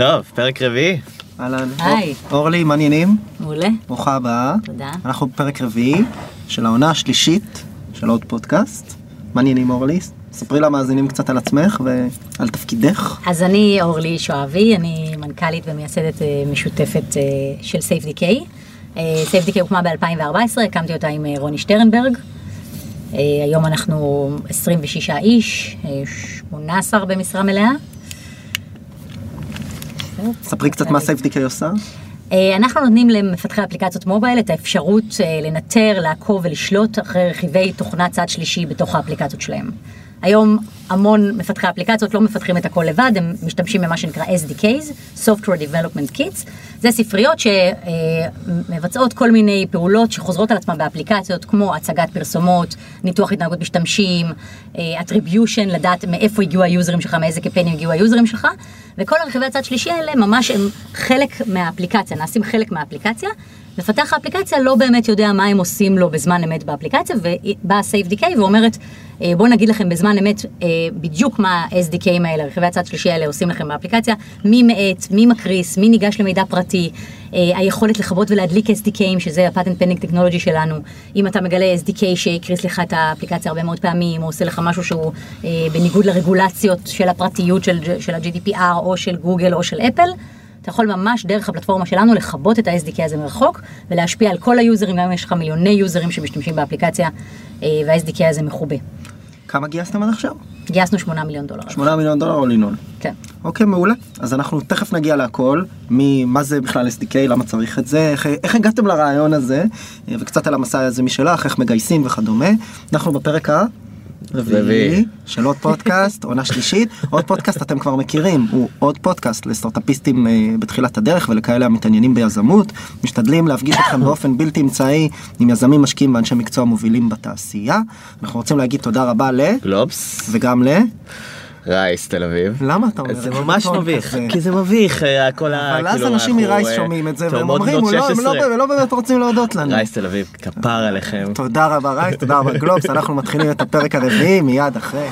טוב, פרק רביעי. אהלן. היי. אור- אורלי, מה העניינים? מעולה. ברוכה הבאה. תודה. אנחנו בפרק רביעי של העונה השלישית של עוד פודקאסט. מה העניינים אורלי? ספרי למאזינים קצת על עצמך ועל תפקידך. אז אני אורלי שואבי, אני מנכ"לית ומייסדת אה, משותפת אה, של SafeDK. אה, SafeDK הוקמה ב-2014, הקמתי אותה עם אה, רוני שטרנברג. היום אנחנו 26 איש, אה, 18 במשרה מלאה. ספרי קצת מה SafeDK עושה. אה, אנחנו נותנים למפתחי אפליקציות mobile את האפשרות אה, לנטר, לעקוב ולשלוט אחרי רכיבי תוכנה צד שלישי בתוך האפליקציות שלהם. היום המון מפתחי אפליקציות לא מפתחים את הכל לבד, הם משתמשים במה שנקרא SDKs, Software Development Kits. זה ספריות שמבצעות כל מיני פעולות שחוזרות על עצמן באפליקציות, כמו הצגת פרסומות, ניתוח התנהגות משתמשים, אה, attribution, לדעת מאיפה הגיעו היוזרים שלך, מאיזה קמפיינים הגיעו היוזרים שלך, וכל הרכיבי הצד שלישי האלה ממש הם חלק מהאפליקציה, נעשים חלק מהאפליקציה. מפתח האפליקציה לא באמת יודע מה הם עושים לו בזמן אמת באפליקציה, ובאה SafeDK ואומרת, אה, בואו נגיד לכם בזמן אמת אה, בדיוק מה ה-SDKים האלה, רכיבי הצד שלישי האלה עושים לכם באפליקציה, מי מאט, מי מקריס, מי ניגש למידע פרטי, אה, היכולת לכבות ולהדליק SDKים, שזה ה-Patent Pending Technology שלנו, אם אתה מגלה SDK שהקריס לך את האפליקציה הרבה מאוד פעמים, או עושה לך משהו שהוא אה, בניגוד לרגולציות של הפרטיות של, של ה-GDPR, או של גוגל או של אפל, אתה יכול ממש דרך הפלטפורמה שלנו לכבות את ה-SDK הזה מרחוק ולהשפיע על כל היוזרים, גם אם יש לך מיליוני יוזרים שמשתמשים באפליקציה אה, וה-SDK הזה מחובה. כמה גייסתם עד עכשיו? גייסנו 8 מיליון דולר. 8 מיליון דולר או לינון. כן. אוקיי, מעולה. אז אנחנו תכף נגיע להכל, ממה זה בכלל SDK, למה צריך את זה, איך, איך הגעתם לרעיון הזה, אה, וקצת על המסע הזה משלך, איך מגייסים וכדומה. אנחנו בפרק ה... רביעי. של עוד פודקאסט, עונה שלישית. עוד פודקאסט אתם כבר מכירים, הוא עוד פודקאסט לסטארטאפיסטים אה, בתחילת הדרך ולכאלה המתעניינים ביזמות. משתדלים להפגיש אתכם באופן בלתי אמצעי עם יזמים משקיעים ואנשי מקצוע מובילים בתעשייה. אנחנו רוצים להגיד תודה רבה ל... גלובס, וגם ל... רייס תל אביב. למה אתה אומר זה ממש מביך? כי זה מביך, אה, הכל ה... אבל אז כאילו, אנשים מרייס אה, שומעים את זה והם אומרים, בנות "הוא לא- הם 16." לא באמת רוצים להודות לנו. רייס תל אביב, כפר עליכם. תודה רבה רייס, תודה רבה גלובס, אנחנו מתחילים את הפרק הרביעי מיד אחרי.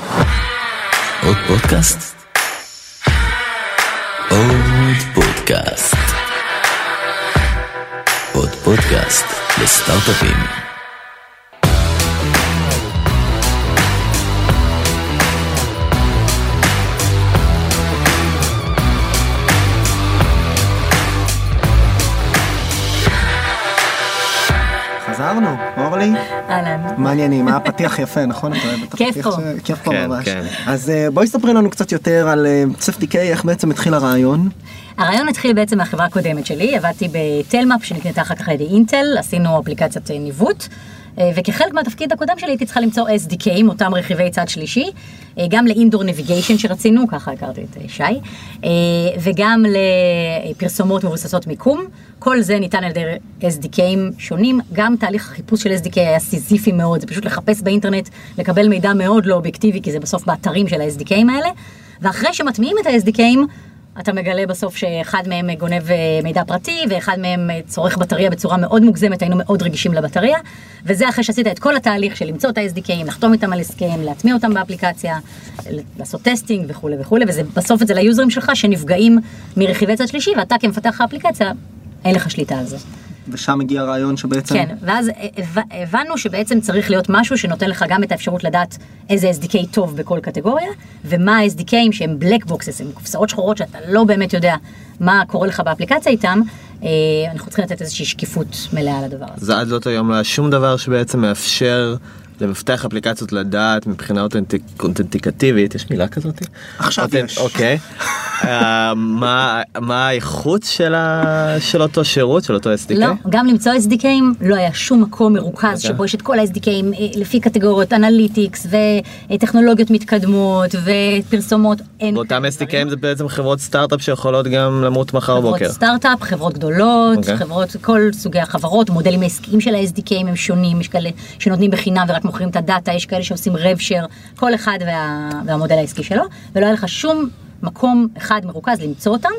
עוד פודקאסט? עוד פודקאסט. עוד פודקאסט לסטארט-אפים. חזרנו, אורלי, אהלן. מעניינים, היה פתיח יפה, נכון? אתה אוהב את כיף פה. כיף פה כן, ממש. כן. אז אה, בואי ספרי לנו קצת יותר על SFDK, איך בעצם התחיל הרעיון. הרעיון התחיל בעצם מהחברה הקודמת שלי, עבדתי בטלמאפ שנקנתה אחר כך על ידי אינטל, עשינו אפליקציית אה, ניווט. אה, וכחלק מהתפקיד הקודם שלי הייתי צריכה למצוא SDK, אותם רכיבי צד שלישי, אה, גם לאינדור נביגיישן שרצינו, ככה הכרתי את אה, שי, וגם לפרסומות מבוססות מיקום. כל זה ניתן על ידי SDKים שונים, גם תהליך החיפוש של SDK היה סיזיפי מאוד, זה פשוט לחפש באינטרנט, לקבל מידע מאוד לא אובייקטיבי, כי זה בסוף באתרים של ה-SDKים האלה, ואחרי שמטמיעים את ה-SDKים, אתה מגלה בסוף שאחד מהם גונב אה, מידע פרטי ואחד מהם אה, צורך בטריה בצורה מאוד מוגזמת, היינו מאוד רגישים לבטריה, וזה אחרי שעשית את כל התהליך של למצוא את ה-SDKים, לחתום איתם על הסכם, להטמיע אותם באפליקציה, לעשות testing וכולי וכולי, וזה בסוף אצל היוזרים שלך שנפגעים מרכיבי צד שלישי, ואתה כמפתח האפליקציה, אין לך שליטה על זה. ושם הגיע הרעיון שבעצם... כן, ואז הב- הבנו שבעצם צריך להיות משהו שנותן לך גם את האפשרות לדעת איזה SDK טוב בכל קטגוריה, ומה ה-SDKים שהם black boxes, הם קופסאות שחורות שאתה לא באמת יודע מה קורה לך באפליקציה איתם, אה, אנחנו צריכים לתת איזושהי שקיפות מלאה לדבר הזה. זה עד לאותו יום לא היה שום דבר שבעצם מאפשר למפתח אפליקציות לדעת מבחינה אותנטיק- אותנטיקטיבית, יש מילה כזאת? עכשיו אותנ- יש. אוקיי. אה, מה מה האיכות של ה- של אותו שירות, של אותו SDK? לא, גם למצוא SDKים, לא היה שום מקום מרוכז אוקיי. שבו יש את כל ה-SDKים אה, לפי קטגוריות, אנליטיקס וטכנולוגיות מתקדמות ופרסומות. באותם. SDKים זה בעצם חברות סטארט-אפ שיכולות גם למות מחר חברות בבוקר. סטארט-אפ, חברות גדולות, אוקיי. חברות, כל סוגי החברות, המודלים העסקיים של ה-SDKים הם שונים, יש כאלה שנותנים בחינם ורק מוכרים את הדאטה, יש כאלה שעושים רב-שייר, כל אחד וה, והמודל העסקי שלו, ולא היה לך שום מקום אחד מרוכז למצוא אותם.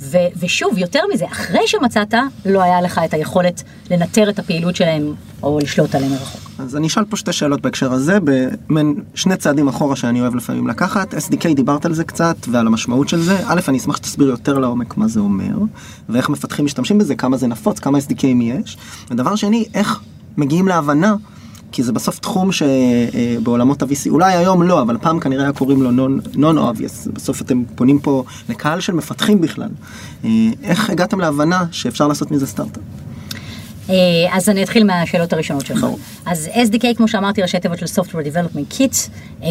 ו- ושוב, יותר מזה, אחרי שמצאת, לא היה לך את היכולת לנטר את הפעילות שלהם או לשלוט עליהם מרחוק. אז אני אשאל פה שתי שאלות בהקשר הזה, במין שני צעדים אחורה שאני אוהב לפעמים לקחת. SDK דיברת על זה קצת ועל המשמעות של זה. א', אני אשמח שתסביר יותר לעומק מה זה אומר, ואיך מפתחים משתמשים בזה, כמה זה נפוץ, כמה SDKים יש. ודבר שני, איך מגיעים להבנה, כי זה בסוף תחום שבעולמות ה-VC, אולי היום לא, אבל פעם כנראה היה קוראים לו non-obvious. בסוף אתם פונים פה לקהל של מפתחים בכלל. אה, איך הגעתם להבנה שאפשר לעשות מזה סטארט-אפ? אה, אז אני אתחיל מהשאלות הראשונות שלך. ברור. אז SDK, כמו שאמרתי, ראשי תיבות של Software Development Kit, אה,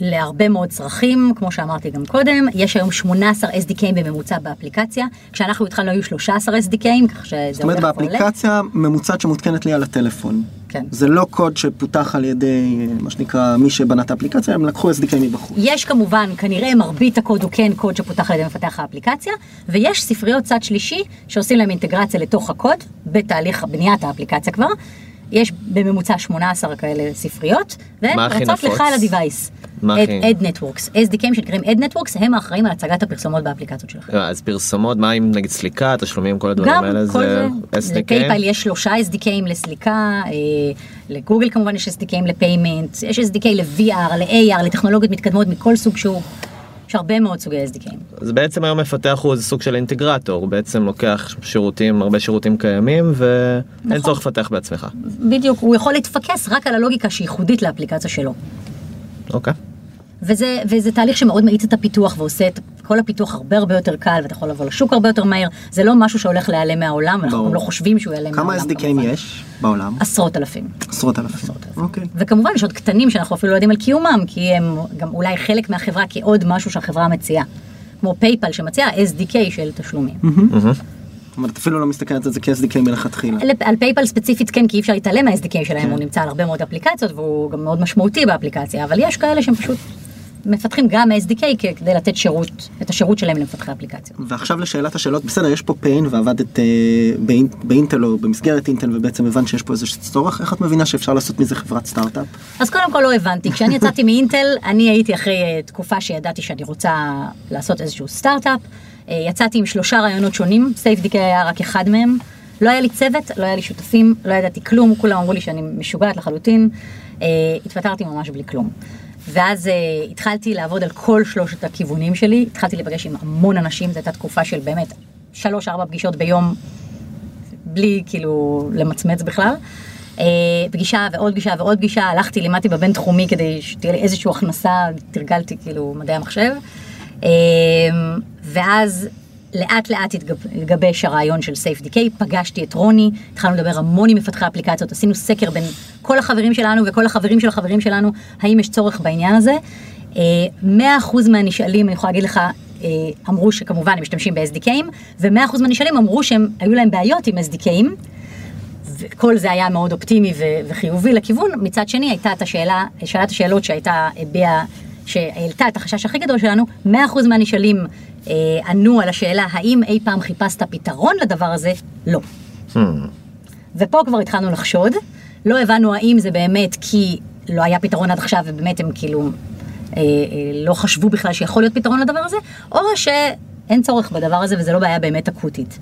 להרבה מאוד צרכים, כמו שאמרתי גם קודם, יש היום 18 SDKים בממוצע באפליקציה, כשאנחנו התחלנו היו 13 SDKים, כך שזה זאת אומרת הולך ועולה. באפליקציה ממוצעת שמותקנת לי על הטלפון. כן. זה לא קוד שפותח על ידי מה שנקרא מי שבנה את האפליקציה, הם לקחו SDK מבחוץ. יש כמובן, כנראה מרבית הקוד הוא כן קוד שפותח על ידי מפתח האפליקציה, ויש ספריות צד שלישי שעושים להם אינטגרציה לתוך הקוד, בתהליך בניית האפליקציה כבר. יש בממוצע 18 כאלה ספריות, והן רצות לך? על ה-Device. מה הכי- Ad Networks, SDKים שנקראים Ad Networks, הם האחראים על הצגת הפרסומות באפליקציות שלכם. אז פרסומות, מה עם נגיד סליקה, תשלומים, כל הדברים גם האלה, כל זה, SDK? לפייפל יש שלושה SDKים לסליקה, אה, לגוגל כמובן יש SDKים לפיימנט, יש SDK ל-VR, ל-AR, לטכנולוגיות מתקדמות מכל סוג שהוא, יש הרבה מאוד סוגי SDKים. אז בעצם היום מפתח הוא איזה סוג של אינטגרטור, הוא בעצם לוקח שירותים, הרבה שירותים קיימים, ואין נכון. צורך לפתח בעצמך. בדיוק, הוא יכול להתפקס רק על הלוגיקה שייחודית לאפליקציה שלו. אוקיי. וזה, וזה תהליך שמאוד מאיץ את הפיתוח ועושה את כל הפיתוח הרבה הרבה יותר קל ואתה יכול לבוא לשוק הרבה יותר מהר. זה לא משהו שהולך להיעלם מהעולם, אנחנו. גם לא חושבים שהוא ייעלם כמה מהעולם. SDK ים כמובן. יש בעולם? עשרות אלפים. עשרות אלפים. אוקיי. וכמובן יש עוד קטנים שאנחנו אפילו לא יודעים על קיומם, כי הם גם אולי חלק מהחברה כעוד משהו שהחברה מציעה. כמו PayPal שמציעה SDK של תשלומים. אבל את אפילו לא מסתכלת על זה כ-SDK מלכתחילה. על- על PayPal ספציפית כן, כי אי אפשר להתעלם מה-SDK שלהם, הוא נמצא על הרבה מאוד אפליקציות והוא גם מאוד משמעותי באפליקציה, אבל יש כאלה שהם פשוט מפתחים גם SDK כדי לתת שירות, את השירות שלהם למפתחי אפליקציות. ועכשיו לשאלת השאלות, בסדר, יש פה pain ועבדת אה, באינ- באינטל או במסגרת אינטל ובעצם הבנת שיש פה איזה צורך, איך את מבינה שאפשר לעשות מזה חברת סטארט-אפ? אז קודם כל לא הבנתי, כשאני יצאתי מאינטל, אני הייתי אחרי אה, תקופה שידעתי שאני רוצה לעשות איזשהו סטארט-אפ, אה, יצאתי עם שלושה רעיונות שונים, SafeDK היה רק אחד מהם, לא היה לי צוות, לא היה לי שותפים, לא ידעתי כלום, כולם אמרו לי שאני משוגעת לחלוטין, אה, התפטרתי ממש בלי כלום. ואז אה, התחלתי לעבוד על כל שלושת הכיוונים שלי, התחלתי להיפגש עם המון אנשים, זו הייתה תקופה של באמת שלוש-ארבע פגישות ביום בלי כאילו למצמץ בכלל. אה, פגישה ועוד פגישה ועוד פגישה, הלכתי, לימדתי בבינתחומי כדי שתהיה לי איזושהי הכנסה, תרגלתי כאילו מדעי המחשב. אה, ואז לאט לאט התגב- התגבש הרעיון של SafeDK, פגשתי את רוני, התחלנו לדבר המון עם מפתחי אפליקציות, עשינו סקר בין כל החברים שלנו וכל החברים של החברים שלנו, האם יש צורך בעניין הזה. אה, 100% מהנשאלים, אני יכולה להגיד לך, אה, אמרו שכמובן הם משתמשים ב-SDKים, ו-100% מהנשאלים אמרו שהם, היו להם בעיות עם SDKים, וכל זה היה מאוד אופטימי וחיובי לכיוון. מצד שני, הייתה את השאלה, שאלת השאלות שהייתה הביעה, שהעלתה את החשש הכי גדול שלנו, 100% מהנשאלים אה, ענו על השאלה, האם אי פעם חיפשת פתרון לדבר הזה? לא. אממ. ופה כבר התחלנו לחשוד, לא הבנו האם זה באמת כי לא היה פתרון עד עכשיו ובאמת הם כאילו אה, אה, לא חשבו בכלל שיכול להיות פתרון לדבר הזה, או שאין צורך בדבר הזה וזה לא בעיה באמת אקוטית.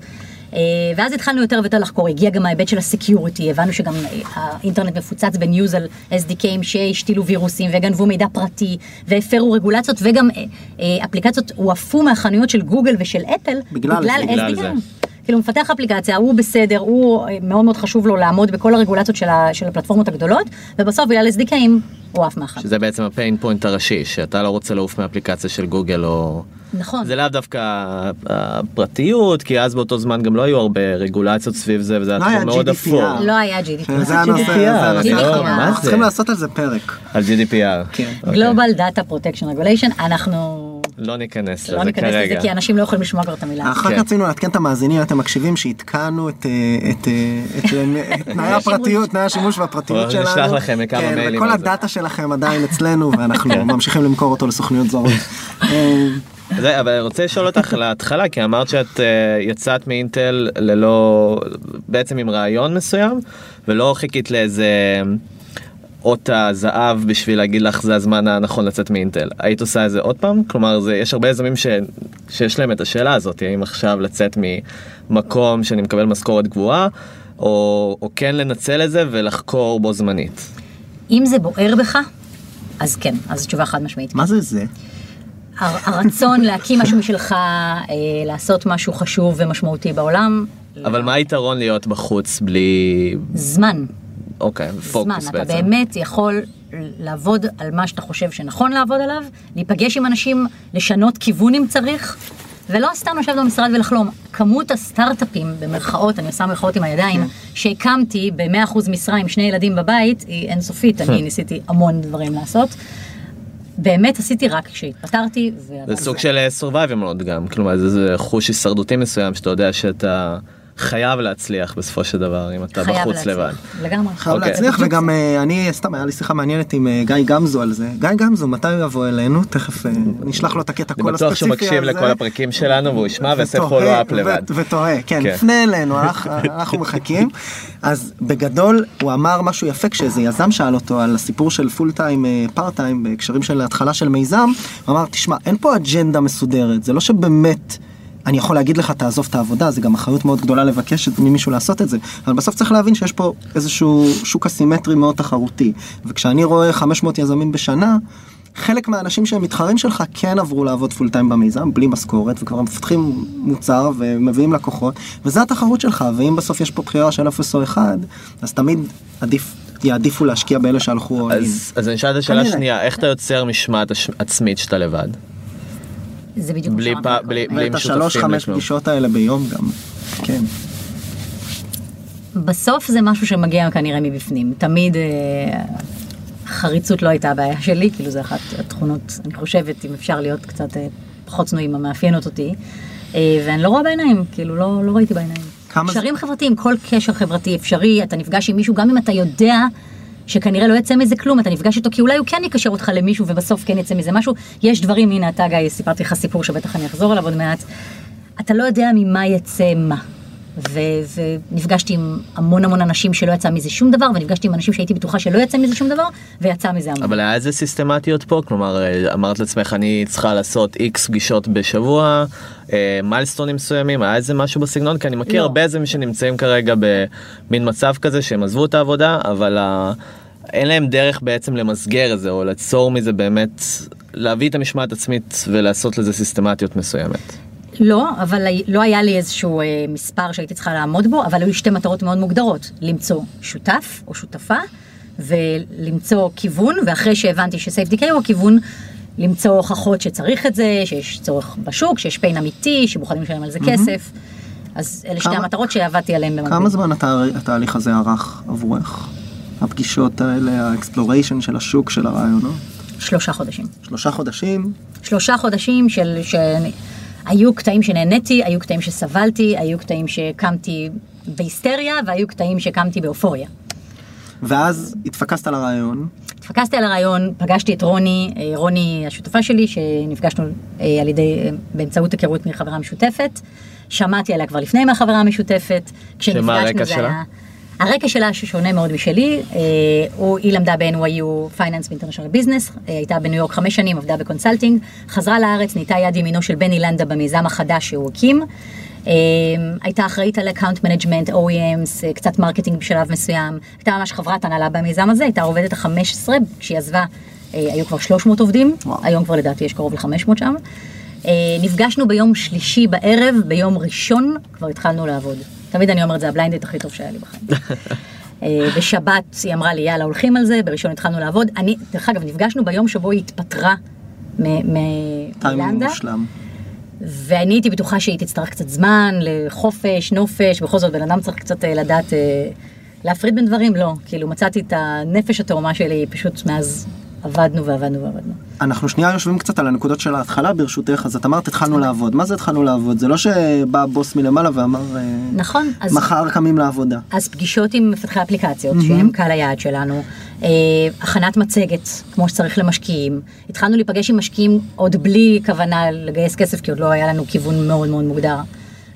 אה, ואז התחלנו יותר ויותר לחקור, הגיע גם ההיבט של ה security, הבנו שגם אה, האינטרנט מפוצץ ב news על SDK ים שהשתילו וירוסים וגנבו מידע פרטי והפרו רגולציות וגם אה, אפליקציות הועפו מהחנויות של גוגל ושל אפל בגלל זה. בגלל SDK ים. כאילו מפתח אפליקציה, הוא בסדר, הוא אה, מאוד מאוד חשוב לו לעמוד בכל הרגולציות של, ה, של הפלטפורמות הגדולות, ובסוף בגלל SDKים הוא עף מאחד. שזה בעצם הפיין פוינט הראשי, שאתה לא רוצה לעוף מאפליקציה של גוגל או... נכון. זה לאו דווקא הפרטיות, כי אז באותו זמן גם לא היו הרבה רגולציות סביב זה, וזה לא היה היה תחום מאוד GDPR. אפור. לא היה GDPR. זה הנושא, זה הנושא לא- אנחנו זה? צריכים לעשות על זה פרק. על GDPR. כן. אוקיי. Global Data Protection Regulation, אנחנו לא ניכנס לא לזה ניכנס לזה כרגע. כי אנשים לא יכולים לשמוע כבר את המילה. אחר כן. כך רצינו לעדכן את המאזינים, אתם מקשיבים, שעדכנו את אה, אה, את, אה, את תנאי הפרטיות, תנאי השימוש והפרטיות בואו שלנו. נשלח לכם כמה כן, מיילים זה. הדאטה שלכם עדיין אצלנו, ואנחנו כן. ממשיכים למכור אותו לסוכניות זרות. זה, אבל אני רוצה לשאול אותך להתחלה, כי אמרת שאת uh, יצאת מאינטל ללא, בעצם עם רעיון מסוים, ולא חיכית לאיזה אות הזהב בשביל להגיד לך זה הזמן הנכון לצאת מאינטל. היית עושה את זה עוד פעם? כלומר, זה, יש הרבה יזמים ש, שיש להם את השאלה הזאת, האם עכשיו לצאת ממקום שאני מקבל משכורת גבוהה, או, או כן לנצל את זה ולחקור בו זמנית? אם זה בוער בך, אז כן, אז תשובה חד משמעית. מה זה זה? הר- הרצון להקים משהו משלך, אה, לעשות משהו חשוב ומשמעותי בעולם, אבל מה היתרון להיות בחוץ בלי... זמן. אוקיי, פוקוס זמן, אתה בעצם. באמת יכול לעבוד על מה שאתה חושב שנכון לעבוד עליו, להיפגש עם אנשים, לשנות כיוון אם צריך, ולא סתם לשבת במשרד ולחלום. כמות הסטארט-אפים, במרכאות, אני עושה מרכאות עם הידיים, שהקמתי ב-100% משרה עם שני ילדים בבית, היא אינסופית, אני ניסיתי המון דברים לעשות. באמת עשיתי רק כשהתפטרתי. זה. סוג של survival mode גם, כלומר זה, זה חוש הישרדותי מסוים שאתה יודע שאתה חייב להצליח בסופו של דבר אם אתה חייב בחוץ להצליח. לבד. לגמרי. חייב אוקיי. להצליח וגם אה, אני סתם היה לי שיחה מעניינת עם אה, גיא גמזו על זה גיא גמזו מתי הוא יבוא אלינו תכף אה, נשלח לו את הקטע אני כל בטוח שהוא הספציפי מקשיב הזה. לכל הפרקים שלנו והוא ישמע ויעשה ותוהה, follow-up לבד. ותוהה, כן, כן. פנה אלינו, אנחנו- אנחנו מחכים. אז בגדול הוא אמר משהו יפה כשאיזה יזם שאל אותו על הסיפור של full time, part time, בהקשרים של התחלה של מיזם, הוא אמר, תשמע, אין פה אג'נדה מסודרת, זה לא שבאמת... אני יכול להגיד לך תעזוב את העבודה, זה גם אחריות מאוד גדולה לבקש ממישהו לעשות את זה, אבל בסוף צריך להבין שיש פה איזשהו שוק אסימטרי מאוד תחרותי, וכשאני רואה 500 יזמים בשנה, חלק מהאנשים שהם מתחרים שלך כן עברו לעבוד פול טיים במיזם בלי משכורת וכבר מפתחים מוצר ומביאים לקוחות וזה התחרות שלך ואם בסוף יש פה בחירה של אפס או אחד אז תמיד עדיף יעדיפו להשקיע באלה שהלכו. אז, אז אני שאלת את השאלה. השנייה, איך אתה יוצר משמעת עצמית שאתה לבד? זה בדיוק מה בלי שאמרתי פ- קודם. בלי- בלי את השלוש חמש. פגישות האלה ביום גם. כן. בסוף זה משהו שמגיע כנראה מבפנים. תמיד אה, חריצות לא הייתה הבעיה שלי, כאילו זה אחת התכונות, אני חושבת, אם אפשר להיות קצת אה, פחות צנועים, המאפיינות אותי. אה, ואני לא רואה בעיניים, כאילו לא, לא ראיתי בעיניים. כמה זה- קשרים חברתיים, כל קשר חברתי אפשרי, אתה נפגש עם מישהו, גם אם אתה יודע שכנראה לא יצא מזה כלום, אתה נפגש איתו כי אולי הוא כן יקשר אותך למישהו ובסוף כן יצא מזה משהו. יש דברים, הנה אתה גיא, סיפרתי לך סיפור שבטח אני אחזור עליו עוד מעט. אתה לא יודע ממה יצא מה. ו- ונפגשתי עם המון המון אנשים שלא יצא מזה שום דבר, ונפגשתי עם אנשים שהייתי בטוחה שלא יצא מזה שום דבר, ויצא מזה המון. אבל היה איזה סיסטמטיות פה? כלומר, אה, אמרת לעצמך אני צריכה לעשות איקס פגישות בשבוע, אה, מיילסטונים מסוימים, היה איזה משהו בסגנון? כי אני מכיר לא. הרבה זמים שנמצאים כרגע במין מצב כזה שהם עזבו את העבודה, אבל ה... אין להם דרך בעצם למסגר את זה, או ליצור מזה באמת, להביא את המשמעת עצמית ולעשות לזה סיסטמטיות מסוימת. לא, אבל לא היה לי איזשהו אה, מספר שהייתי צריכה לעמוד בו, אבל היו שתי מטרות מאוד מוגדרות, למצוא שותף או שותפה, ולמצוא כיוון, ואחרי שהבנתי שסייפטי הוא הכיוון, למצוא הוכחות שצריך את זה, שיש צורך בשוק, שיש פיין אמיתי, שמוכנים לשלם על זה כסף. אז אלה שתי כמה- המטרות שעבדתי עליהן במקביל. כמה זמן התה- התהליך הזה ארך עבורך? הפגישות האלה, ה exploration של השוק של הרעיונות? שלושה חודשים. שלושה חודשים? שלושה חודשים של... ש... היו קטעים שנהניתי, היו קטעים שסבלתי, היו קטעים שקמתי בהיסטריה, והיו קטעים שקמתי באופוריה. ואז התפקסת על הרעיון, התפקסתי על הרעיון, פגשתי את רוני, אה, רוני השותפה שלי, שנפגשנו אה, על ידי, אה, באמצעות היכרות מחברה משותפת. שמעתי עליה כבר לפני מהחברה המשותפת. כשנפגשנו הרקע זה שלה? היה- הרקע שלה ששונה מאוד משלי, אה, הוא, היא למדה ב-NYU Finance ב-International Business, אה, הייתה בניו יורק חמש שנים, עבדה ב consulting, חזרה לארץ, נהייתה יד ימינו של בני לנדה במיזם החדש שהוא הקים. אה, הייתה אחראית על account management, OEMs, אה, קצת marketing בשלב מסוים, הייתה ממש חברת הנהלה במיזם הזה, הייתה עובדת ה-15, כשהיא עזבה אה, היו כבר 300 עובדים, וואו. היום כבר לדעתי יש קרוב ל-500 שם. אה, נפגשנו ביום שלישי בערב, ביום ראשון כבר התחלנו לעבוד. תמיד אני אומרת, זה ה blind date הכי טוב שהיה לי בחיים. אה, בשבת היא אמרה לי, יאללה, הולכים על זה, בראשון התחלנו לעבוד. אני, דרך אגב, נפגשנו ביום שבו היא התפטרה מ- מ- טיימינג מלנדה, מושלם. ואני הייתי בטוחה שהיא תצטרך קצת זמן לחופש, נופש, בכל זאת, בן אדם צריך קצת אה, לדעת אה, להפריד בין דברים, לא. כאילו, מצאתי את הנפש התאומה שלי, פשוט מאז עבדנו ועבדנו ועבדנו. אנחנו שנייה יושבים קצת על הנקודות של ההתחלה ברשותך, אז את אמרת התחלנו לעבוד, מה זה התחלנו לעבוד? זה לא שבא בוס מלמעלה ואמר אה, נכון, אז... מחר קמים לעבודה. אז פגישות עם מפתחי אפליקציות, שהם קהל היעד שלנו, אה, הכנת מצגת, כמו שצריך למשקיעים. התחלנו להיפגש עם משקיעים עוד בלי כוונה לגייס כסף, כי עוד לא היה לנו כיוון מאוד מאוד מוגדר.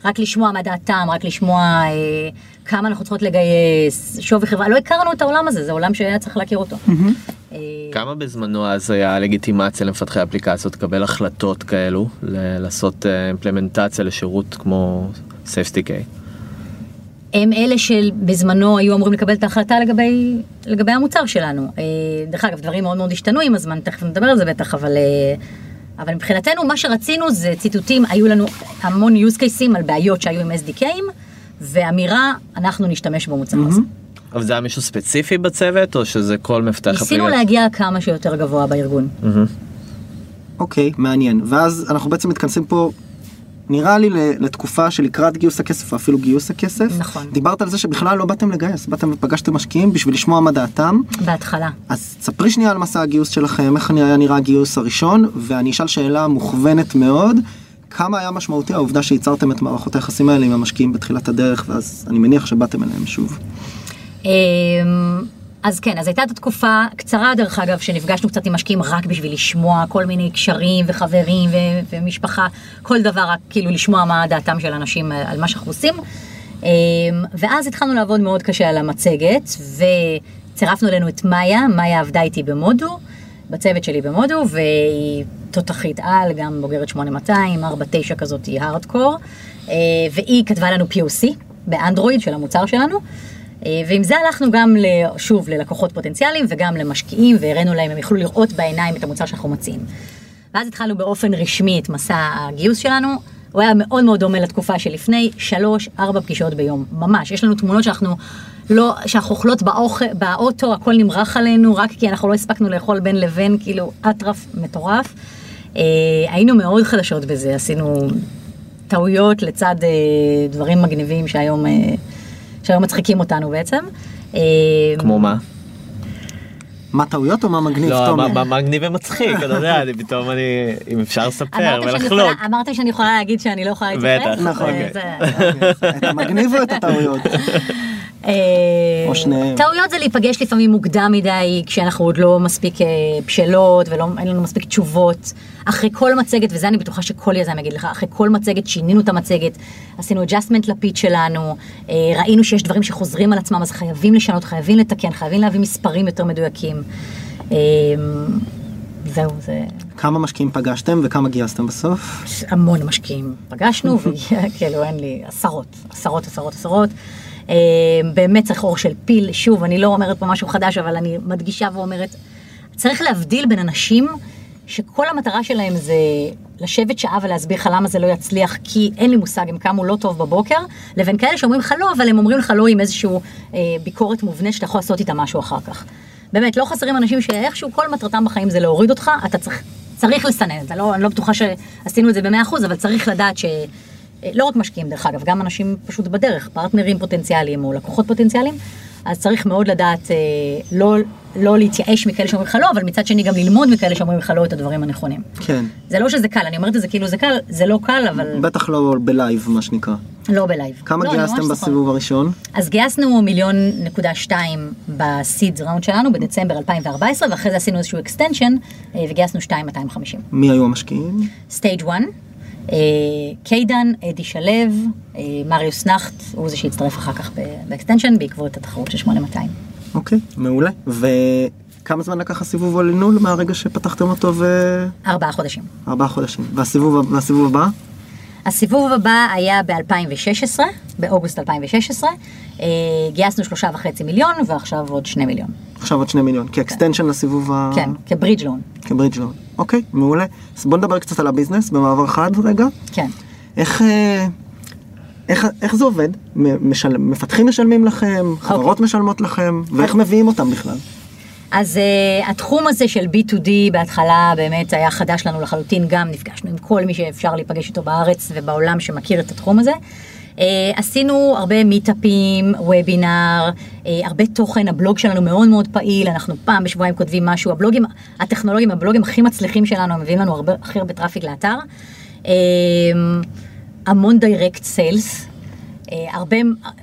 רק לשמוע מה דעתם, רק לשמוע אה, כמה אנחנו צריכות לגייס, שווי חברה, לא הכרנו את העולם הזה, זה עולם שהיה צריך להכיר אותו. אה, כמה בזמנו אז היה לגיטימציה למפתחי אפליקציות לקבל החלטות כאלו, ל- לעשות אימפלמנטציה לשירות כמו SafetyK? הם אלה שבזמנו היו אמורים לקבל את ההחלטה לגבי, לגבי המוצר שלנו. אה, דרך אגב, דברים מאוד מאוד השתנו עם הזמן, תכף נדבר על זה בטח, אבל, אה, אבל מבחינתנו מה שרצינו זה ציטוטים, היו לנו המון use cases על בעיות שהיו עם SDKים, ואמירה, אנחנו נשתמש במוצר הזה. אבל זה היה מישהו ספציפי בצוות או שזה כל מפתח ניסינו אפליקציה? להגיע כמה שיותר גבוה בארגון. אוקיי, מעניין. ואז אנחנו בעצם מתכנסים פה, נראה לי ל- לתקופה שלקראת גיוס הכסף, או אפילו גיוס הכסף. נכון. דיברת על זה שבכלל לא באתם לגייס, באתם ופגשתם משקיעים בשביל לשמוע מה דעתם. בהתחלה. אז ספרי שנייה על מסע הגיוס שלכם, איך היה נראה הגיוס הראשון, ואני אשאל שאלה מוכוונת מאוד. כמה היה משמעותי העובדה שייצרתם את מערכות היחסים האלה עם המשקיעים בתחילת הדרך, ואז אני מניח שבאתם אליהם שוב. אמ, אז כן, אז הייתה את התקופה קצרה דרך אגב, שנפגשנו קצת עם משקיעים רק בשביל לשמוע כל מיני קשרים וחברים ו- ומשפחה, כל דבר רק כאילו לשמוע מה דעתם של אנשים על מה שאנחנו עושים. אמ, ואז התחלנו לעבוד מאוד קשה על המצגת, וצירפנו אלינו את מאיה, מאיה עבדה איתי במודו, בצוות שלי במודו, והיא תותחית על, גם בוגרת 8200, 49 כזאת היא הארדקור, אה, והיא כתבה לנו POC באנדרואיד של המוצר שלנו. אה, ועם זה הלכנו גם, שוב, ללקוחות פוטנציאליים וגם למשקיעים, והראינו להם, הם יכלו לראות בעיניים את המוצר שאנחנו מציעים. ואז התחלנו באופן רשמי את מסע הגיוס שלנו. הוא היה מאוד מאוד דומה לתקופה שלפני, שלוש, ארבע פגישות ביום, ממש. יש לנו תמונות שאנחנו לא, שאנחנו אוכלות באוכל, באוטו, הכל נמרח עלינו, רק כי אנחנו לא הספקנו לאכול בין לבין, כאילו, אטרף מטורף. אה, היינו מאוד חדשות בזה, עשינו טעויות לצד אה, דברים מגניבים שהיום, אה, שהיום מצחיקים אותנו בעצם. אה, כמו מה? מה טעויות או מה מגניב, לא, תומר? מה- מה מגניב ומצחיק, אתה יודע, אני פתאום אני, אם אפשר לספר ולחלוק. אמרתם שאני יכולה להגיד שאני לא יכולה להתייחס? בטח, נכון. אוקיי. את המגניב או את הטעויות? אה, או שניהם. טעויות זה להיפגש לפעמים מוקדם מדי, כשאנחנו עוד לא מספיק אה, בשלות ואין לנו מספיק תשובות. אחרי כל מצגת, וזה אני בטוחה שכל יזם יגיד לך, אחרי כל מצגת שינינו את המצגת, עשינו adjustment לפיץ שלנו, אה, ראינו שיש דברים שחוזרים על עצמם, אז חייבים לשנות, חייבים לתקן, חייבים להביא מספרים יותר מדויקים. זהו, זה כמה משקיעים פגשתם וכמה גייסתם בסוף? המון משקיעים פגשנו, וכאילו אין לי עשרות, עשרות, עשרות, עשרות. אה, באמת צריך אור של פיל, שוב, אני לא אומרת פה משהו חדש, אבל אני מדגישה ואומרת, צריך להבדיל בין אנשים שכל המטרה שלהם זה לשבת שעה ולהסביר לך למה זה לא יצליח, כי אין לי מושג, הם קמו לא טוב בבוקר, לבין כאלה שאומרים לך לא, אבל הם אומרים לך לא עם איזושהי אה, ביקורת מובנית שאתה יכול לעשות איתה משהו אחר כך. באמת, לא חסרים אנשים שאיכשהו כל מטרתם בחיים זה להוריד אותך, אתה צריך, צריך לסנן את זה, לא, אני לא בטוחה שעשינו את זה במאה אחוז, אבל צריך לדעת ש... אה, לא רק משקיעים דרך אגב, גם אנשים פשוט בדרך, פרטנרים פוטנציאליים או לקוחות פוטנציאליים, אז צריך מאוד לדעת אה, לא, לא להתייאש מכאלה שאומרים לך לא, אבל מצד שני גם ללמוד מכאלה שאומרים לך לא את הדברים הנכונים. כן. זה לא שזה קל, אני אומרת את זה כאילו זה קל, זה לא קל, אבל בטח לא בלייב, מה שנקרא. לא בלייב. כמה לא, גייסתם זוכרת. בסיבוב הראשון? אז גייסנו מיליון נקודה שתיים ב seed round שלנו בדצמבר 2014, ואחרי זה עשינו איזשהו extension וגייסנו 2,250. מי היו המשקיעים? Stage 1, אה, Kaedan, אדי שלו, אה, מריוס נכט, הוא זה שהצטרף אחר כך ב extension בעקבות התחרות של 8200. אוקיי, מעולה. וכמה זמן לקח הסיבוב הלינול מהרגע שפתחתם אותו ארבעה חודשים. וארבעה חודשים? והסיבוב, והסיבוב הבא? הסיבוב הבא היה ב-2016, באוגוסט 2016, אה, גייסנו שלושה וחצי מיליון ועכשיו עוד שני מיליון. עכשיו עוד שני מיליון, כ extension לסיבוב ה... כן, כ bridge loan. כ bridge loan. אוקיי, מעולה. אז בוא נדבר קצת על הביזנס במעבר חד רגע. כן. איך, אה, איך, איך זה עובד? משל, מפתחים משלמים לכם, חברות משלמות לכם, ואיך מביאים אותם בכלל? אז uh, התחום הזה של B2D בהתחלה באמת היה חדש לנו לחלוטין, גם נפגשנו עם כל מי שאפשר להיפגש איתו בארץ ובעולם שמכיר את התחום הזה. Uh, עשינו הרבה מיטאפים, וובינר, uh, הרבה תוכן, הבלוג שלנו מאוד מאוד פעיל, אנחנו פעם בשבועיים כותבים משהו, הבלוגים הטכנולוגיים, הבלוגים הכי מצליחים שלנו, הם מביאים לנו הרבה, הכי הרבה traffic לאתר. אה, המון direct sales, אה, הרבה,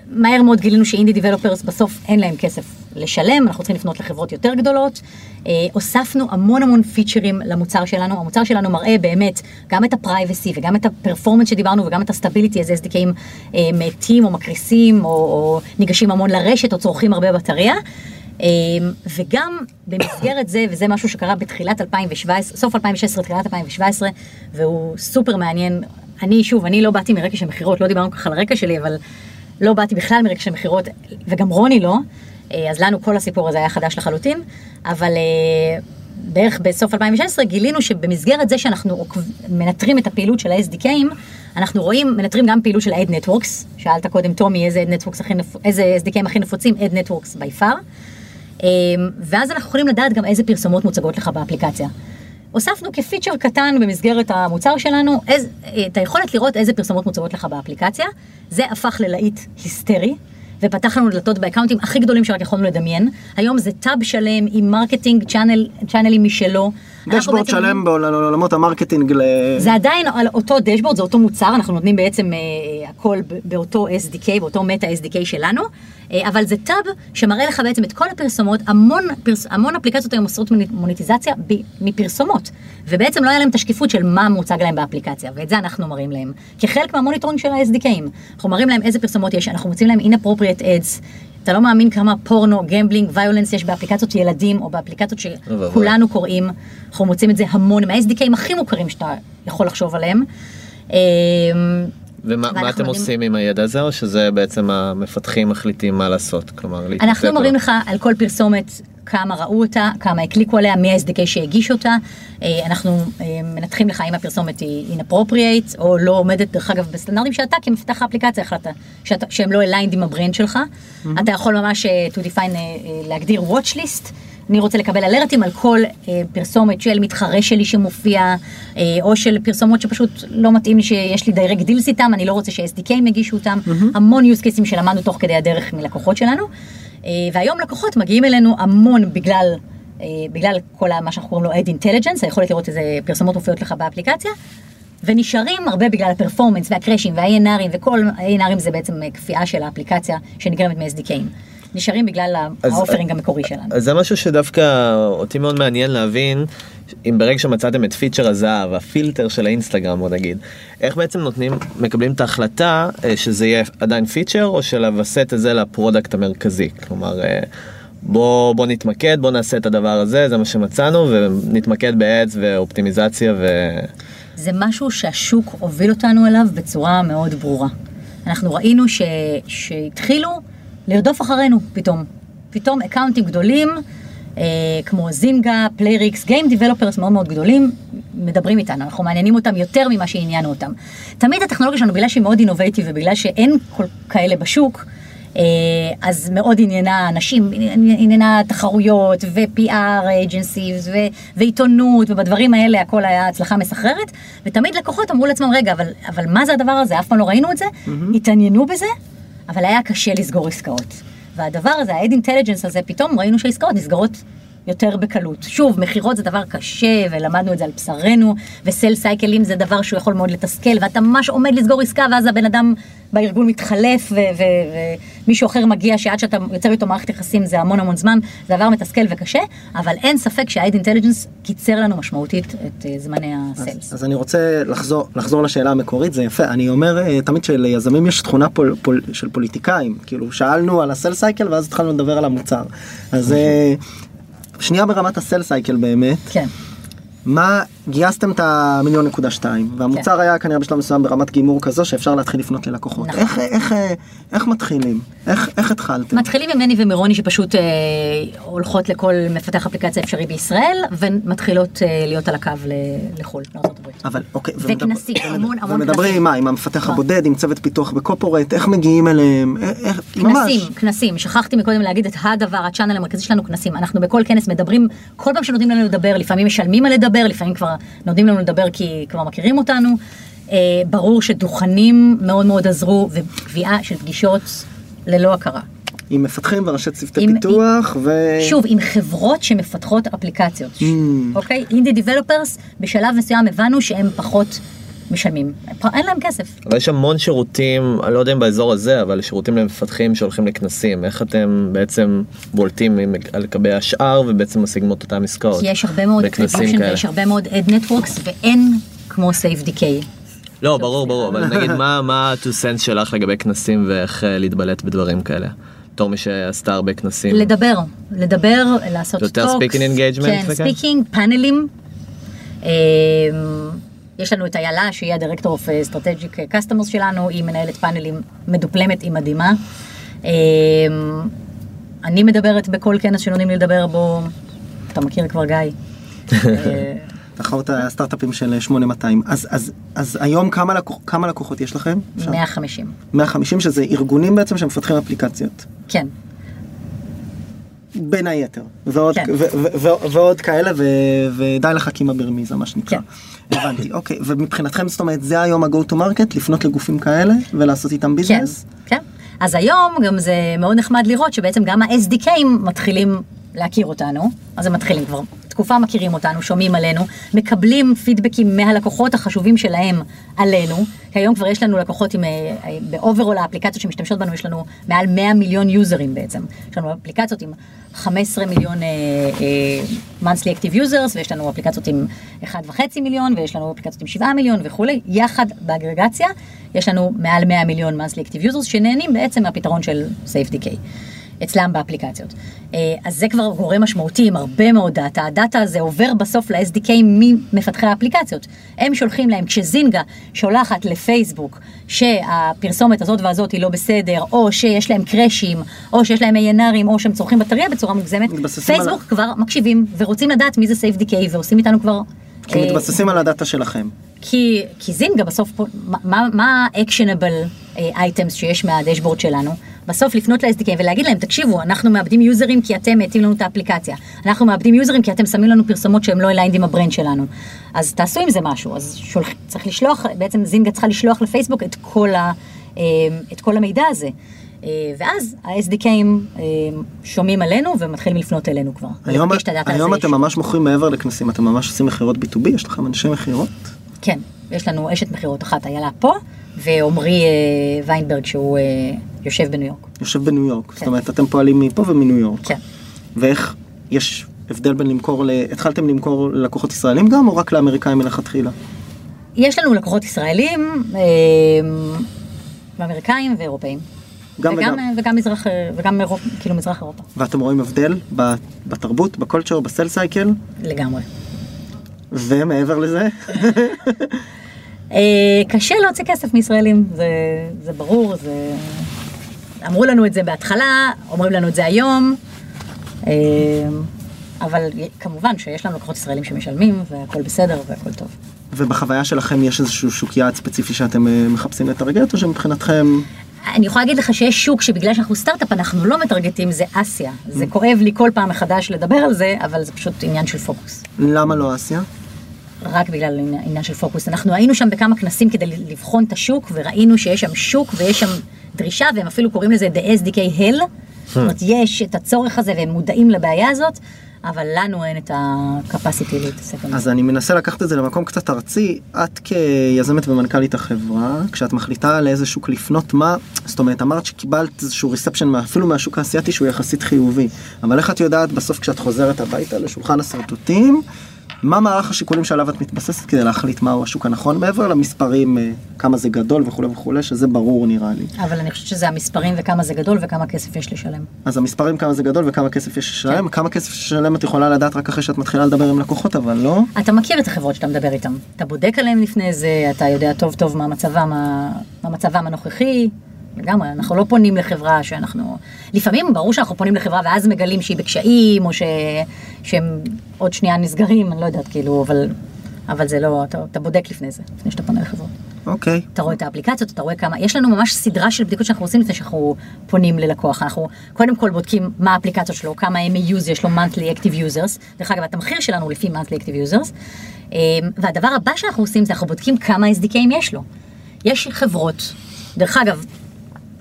מהר מאוד גילינו ש indie developers בסוף אין להם כסף לשלם, אנחנו צריכים לפנות לחברות יותר גדולות. אה, הוספנו המון המון פיצ'רים למוצר שלנו, המוצר שלנו מראה באמת גם את ה privacy וגם את ה performance שדיברנו וגם את ה stability, איזה SDK ים אה, מתים או מקריסים או, או ניגשים המון לרשת או צורכים הרבה בטריה. אה, וגם במסגרת זה, וזה משהו שקרה בתחילת 2017, סוף 2016, תחילת 2017, והוא סופר מעניין. אני, שוב, אני לא באתי מרקע של מכירות, לא דיברנו ככה על הרקע שלי, אבל לא באתי בכלל מרקע של מכירות, וגם רוני לא, אז לנו כל הסיפור הזה היה חדש לחלוטין, אבל אה, בערך בסוף 2016 גילינו שבמסגרת זה שאנחנו מנטרים את הפעילות של ה-SDKים, אנחנו רואים, מנטרים גם פעילות של ה-Ad Networks, שאלת קודם טומי איזה נפ... איזה SDK ים הכי נפוצים, Ad Networks by far, אה, ואז אנחנו יכולים לדעת גם איזה פרסומות מוצגות לך באפליקציה. הוספנו כפיצ'ר קטן במסגרת המוצר שלנו איז, את היכולת לראות איזה פרסומות מוצגות לך באפליקציה. זה הפך ללהיט היסטרי. ופתח לנו דלתות ב account ים הכי גדולים שרק יכולנו לדמיין. היום זה טאב שלם עם marketing channel, channel ים משלו. dashboard שלם בעול- לעולמות ה marketing ל... זה עדיין על אותו dashboard, זה אותו מוצר, אנחנו נותנים בעצם אה, הכל באותו SDK, באותו meta SDK שלנו, אה, אבל זה טאב שמראה לך בעצם את כל הפרסומות, המון, פרס, המון אפליקציות היום עושות מוני- מוניטיזציה ב, מפרסומות, ובעצם לא היה להם את השקיפות של מה מוצג להם באפליקציה, ואת זה אנחנו מראים להם, כחלק מה monitoring של ה-SDK ים. אנחנו מראים להם איזה פרסומות יש, אנחנו מוצאים להם inappropriate ads. אתה לא מאמין כמה פורנו, gambling, violence יש באפליקציות ילדים או באפליקציות. שכולנו קוראים, אנחנו מוצאים את זה המון מה-SDK ים הכי מוכרים שאתה יכול לחשוב עליהם. אמ, ומה אתם עושים עם הידע הזה, או שזה בעצם המפתחים מחליטים מה לעשות? כלומר, להתעסק אנחנו מראים? לך על כל פרסומת כמה ראו אותה, כמה הקליקו עליה, מי ה-SDK שהגיש אותה. אה, אנחנו אה, מנתחים לך אם הפרסומת היא inappropriate או לא עומדת, דרך אגב, בסטנדרטים שאתה כמפתח האפליקציה החלטת שהם לא aligned עם ה brand שלך. אתה יכול ממש אה, to define, להגדיר watch list. אני רוצה לקבל alert ים על כל אה, פרסומת של מתחרה שלי שמופיע, אה, או של פרסומות שפשוט לא מתאים לי שיש לי direct deals איתם, אני לא רוצה ש-SDK יגישו אותם, המון use cases שלמדנו תוך כדי הדרך מלקוחות שלנו. אה, והיום לקוחות מגיעים אלינו המון בגלל, אה, בגלל כל מה שאנחנו קוראים לו Ad Intelligence, היכולת לראות איזה פרסומות מופיעות לך באפליקציה, ונשארים הרבה בגלל ה performance וה crash ים וה-ANRים וכל ה-ANRים זה בעצם אה, קפיאה של האפליקציה שנגרמת מ-SDKים. נשארים בגלל ה offering המקורי שלנו. אז זה משהו שדווקא אותי מאוד מעניין להבין, אם ברגע שמצאתם את פיצ'ר הזהב, הפילטר של האינסטגרם בוא נגיד, איך בעצם נותנים, מקבלים את ההחלטה אה, שזה יהיה עדיין פיצ'ר, או שלוסט את זה ל product המרכזי, כלומר... אה, בוא בוא נתמקד בוא נעשה את הדבר הזה זה מה שמצאנו ונתמקד ב ads ואופטימיזציה ו... זה משהו שהשוק הוביל אותנו אליו בצורה מאוד ברורה. אנחנו ראינו ש... שהתחילו לרדוף אחרינו פתאום. פתאום account ים גדולים, אה, כמו זינגה, פלייריקס, game developers מאוד מאוד גדולים, מדברים איתנו, אנחנו מעניינים אותם יותר ממה שעניינו אותם. תמיד הטכנולוגיה שלנו, בגלל שהיא מאוד innovative ובגלל שאין כל כאלה בשוק, אה, אז מאוד עניינה אנשים, עניינה תחרויות ו-PR agencies ו- ועיתונות ובדברים האלה הכל היה הצלחה מסחררת ותמיד לקוחות אמרו לעצמם רגע אבל, אבל מה זה הדבר הזה? אף פעם לא ראינו את זה, התעניינו בזה אבל היה קשה לסגור עסקאות. והדבר הזה ה-Ad Intelligence הזה פתאום ראינו שהעסקאות נסגרות יותר בקלות. שוב, מכירות זה דבר קשה, ולמדנו את זה על בשרנו, וסל סייקלים זה דבר שהוא יכול מאוד לתסכל, ואתה ממש עומד לסגור עסקה, ואז הבן אדם בארגון מתחלף, ומישהו אחר מגיע, שעד שאתה יוצר איתו מערכת יחסים זה המון המון זמן, זה דבר מתסכל וקשה, אבל אין ספק שה-Ad Intelligence קיצר לנו משמעותית את אה, זמני ה sales. אז אני רוצה לחזור, לחזור לשאלה המקורית, זה יפה, אני אומר אה, תמיד שליזמים יש תכונה פול, פול, של פוליטיקאים, כאילו שאלנו על ה sales cycle ואז התחלנו לדבר על המוצר. אז אה, שנייה ברמת ה sales cycle באמת, כן. מה, גייסתם את המיליון נקודה שתיים, והמוצר כן. היה כנראה בשלב מסוים ברמת גימור כזו שאפשר להתחיל לפנות ללקוחות. נכון. איך, איך, אה, איך מתחילים? איך, איך התחלתם? מתחילים עם מני ומרוני שפשוט אה, הולכות לכל מפתח אפליקציה אפשרי בישראל, ומתחילות אה, להיות על הקו ל- לחו"ל, לארה"ב. אבל אוקיי, וכנסים, המון המון ומדברים כנסים. עם מה, עם המפתח נכון. הבודד, עם צוות פיתוח בקופורט, איך מגיעים אליהם, אה, איך, ממש. כנסים, כנסים, שכחתי מקודם להגיד את הדבר, הצ'אנל המרכזי שלנו כנסים, אנחנו בכל כנס מדברים, כל פעם שנותנים לנו לדבר, לפעמים משלמים על לדבר, לפעמים כבר נותנים לנו לדבר כי כבר מכירים אותנו, אה, ברור שדוכנים מאוד מאוד עזרו, וקביעה של פגישות ללא הכרה. עם מפתחים וראשי צוותי עם- פיתוח ו... שוב, עם חברות שמפתחות אפליקציות, Mm. אוקיי? אינדי דיבלופרס, בשלב מסוים הבנו שהם פחות משלמים, אין להם כסף. אבל יש המון שירותים, אני לא יודע אם באזור הזה, אבל שירותים למפתחים שהולכים לכנסים. איך אתם בעצם בולטים על גבי השאר ובעצם משיגים את אותם עסקאות? כי יש הרבה מאוד כאלה. ויש הרבה מאוד ad networks ואין כמו SafeDK. לא, ברור, ברור, אבל נגיד מה מה ה-2 cents שלך לגבי כנסים ואיך אה, להתבלט בדברים כאלה? בתור מי שעשתה הרבה כנסים. לדבר, לדבר, לעשות יותר talks. speaking engagement כן, וכאלה? speaking, פאנלים. יש לנו את איילה, שהיא ה director of strategic customers שלנו, היא מנהלת פאנלים מדופלמת, היא מדהימה. אמ, אני מדברת בכל כנס שנותנים לי לדבר בו, אתה מכיר כבר גיא. אה, תחרות הסטארט-אפים של 8200. אז, אז, אז היום כמה, לקוח, כמה לקוחות יש לכם? אפשר? 150. 150 שזה ארגונים בעצם שמפתחים אפליקציות. כן. בין היתר. ועוד, כן. ו- ו- ו- ועוד כאלה ו- ודי לך קימה ברמיזה מה שנקרא. כן. הבנתי, אוקיי. ומבחינתכם זאת אומרת זה היום ה-go to market לפנות לגופים כאלה ולעשות איתם כן, ביזנס? כן. אז היום גם זה מאוד נחמד לראות שבעצם גם ה-SDKים מתחילים להכיר אותנו, אז הם מתחילים כבר תקופה מכירים אותנו, שומעים עלינו, מקבלים פידבקים מהלקוחות החשובים שלהם עלינו, כי היום כבר יש לנו לקוחות עם, אה, ב overall האפליקציות שמשתמשות בנו, יש לנו מעל 100 מיליון יוזרים בעצם. יש לנו אפליקציות עם 15 מיליון אה, אה, monthly active users, ויש לנו אפליקציות עם 1.5 מיליון, ויש לנו אפליקציות עם 7 מיליון וכולי, יחד באגרגציה, יש לנו מעל 100 מיליון monthly active users שנהנים בעצם מהפתרון של SafeDK. אצלם באפליקציות. אה, אז זה כבר גורם משמעותי עם הרבה מאוד דאטה, הדאטה הזה עובר בסוף ל-SDK ממפתחי האפליקציות. הם שולחים להם, כשזינגה שולחת לפייסבוק שהפרסומת הזאת והזאת היא לא בסדר, או שיש להם קראשים, או שיש להם ANRים, או שהם צורכים בטריה בצורה מוגזמת, מתבססים על פייסבוק כבר מקשיבים ורוצים לדעת מי זה SafeDK ועושים איתנו כבר... כי אה, מתבססים על הדאטה שלכם. כי, כי זינגה בסוף, מה- ה-actionable items שיש מהדשבורד שלנו? בסוף לפנות ל-SDK ולהגיד להם, תקשיבו, אנחנו מאבדים יוזרים כי אתם מאטים לנו את האפליקציה. אנחנו מאבדים יוזרים כי אתם שמים לנו פרסומות שהם לא aligned עם ה brand שלנו. אז תעשו עם זה משהו. אז שולח, צריך לשלוח, בעצם זינגה צריכה לשלוח לפייסבוק את כל, ה, אה, את כל המידע הזה. אה, ואז ה-SDKים אה, שומעים עלינו ומתחילים לפנות אלינו כבר. היום, היום אתם. ממש מוכרים מעבר לכנסים, אתם ממש עושים מכירות B2B, יש לכם אנשי מכירות? כן, יש לנו אשת מכירות אחת, איילה פה, ועמרי אה, ויינברג שהוא אה, יושב בניו יורק. יושב בניו יורק, כן. זאת אומרת אתם פועלים מפה ומניו יורק. כן. ואיך, יש הבדל בין למכור, ל... התחלתם למכור ללקוחות ישראלים גם, או רק לאמריקאים מלכתחילה? יש לנו לקוחות ישראלים, אה, ואמריקאים ואירופאים. גם וגם, וגם. וגם מזרח, וגם אירופ, כאילו מזרח אירופה, ואתם רואים הבדל בתרבות, בקולצ'ר, בסל סייקל, לגמרי. ומעבר לזה, אה, קשה להוציא כסף מישראלים, זה, זה ברור, זה... אמרו לנו את זה בהתחלה, אומרים לנו את זה היום, אה, אבל כמובן שיש לנו לקוחות ישראלים שמשלמים, והכל בסדר והכל טוב. ובחוויה שלכם יש איזשהו שוק יעד ספציפי שאתם אה, מחפשים לטרגט, או שמבחינתכם, אני יכולה להגיד לך שיש שוק שבגלל שאנחנו סטארט-אפ אנחנו לא מטרגטים, זה אסיה. זה כואב לי כל פעם מחדש לדבר על זה, אבל זה פשוט עניין של פוקוס. למה לא אסיה? רק בגלל עניין של פוקוס. אנחנו היינו שם בכמה כנסים כדי לבחון את השוק, וראינו שיש שם שוק ויש שם דרישה, והם אפילו קוראים לזה The SDK Hell. זאת אומרת, יש את הצורך הזה והם מודעים לבעיה הזאת, אבל לנו אין את ה-capacity להתעסק בזה. אז אני מנסה לקחת את זה למקום קצת ארצי, את כיזמת ומנכ"לית החברה, כשאת מחליטה לאיזה שוק לפנות, מה, זאת אומרת, אמרת שקיבלת איזשהו ריספשן אפילו מהשוק האסייתי שהוא יחסית חיובי, אבל איך את יודעת בסוף כשאת חוזרת הביתה לשולחן השרטוטים, מה מערך השיקולים שעליו את מתבססת כדי להחליט מהו השוק הנכון מעבר למספרים, אה, כמה זה גדול וכולי וכולי, שזה ברור נראה לי. אבל אני חושבת שזה המספרים וכמה זה גדול וכמה כסף יש לשלם. אז המספרים כמה זה גדול וכמה כסף יש לשלם, כמה כסף לשלם את יכולה לדעת רק אחרי שאת מתחילה לדבר עם לקוחות, אבל לא. אתה מכיר את החברות שאתה מדבר איתן, אתה בודק עליהן לפני זה, אתה יודע טוב טוב מה מצבם, ה- מה מצבם הנוכחי, לגמרי, אנחנו לא פונים לחברה שאנחנו, לפעמים ברור שאנחנו פונים לחברה ואז מגלים שהיא בקשיים, או ש... שהם עוד שנייה נסגרים, אני לא יודעת, כאילו, אבל, אבל זה לא, אתה, אתה בודק לפני זה, לפני שאתה פונה לחברות. אוקיי. אתה רואה את האפליקציות, אתה רואה כמה, יש לנו ממש סדרה של בדיקות שאנחנו עושים לפני שאנחנו פונים ללקוח. אנחנו קודם כל בודקים מה האפליקציות שלו, כמה MAUs יש לו monthly active users. דרך אגב, התמחיר שלנו לפי monthly active users. אמ, והדבר הבא שאנחנו עושים זה אנחנו בודקים כמה SDKים יש לו. יש חברות, דרך אגב,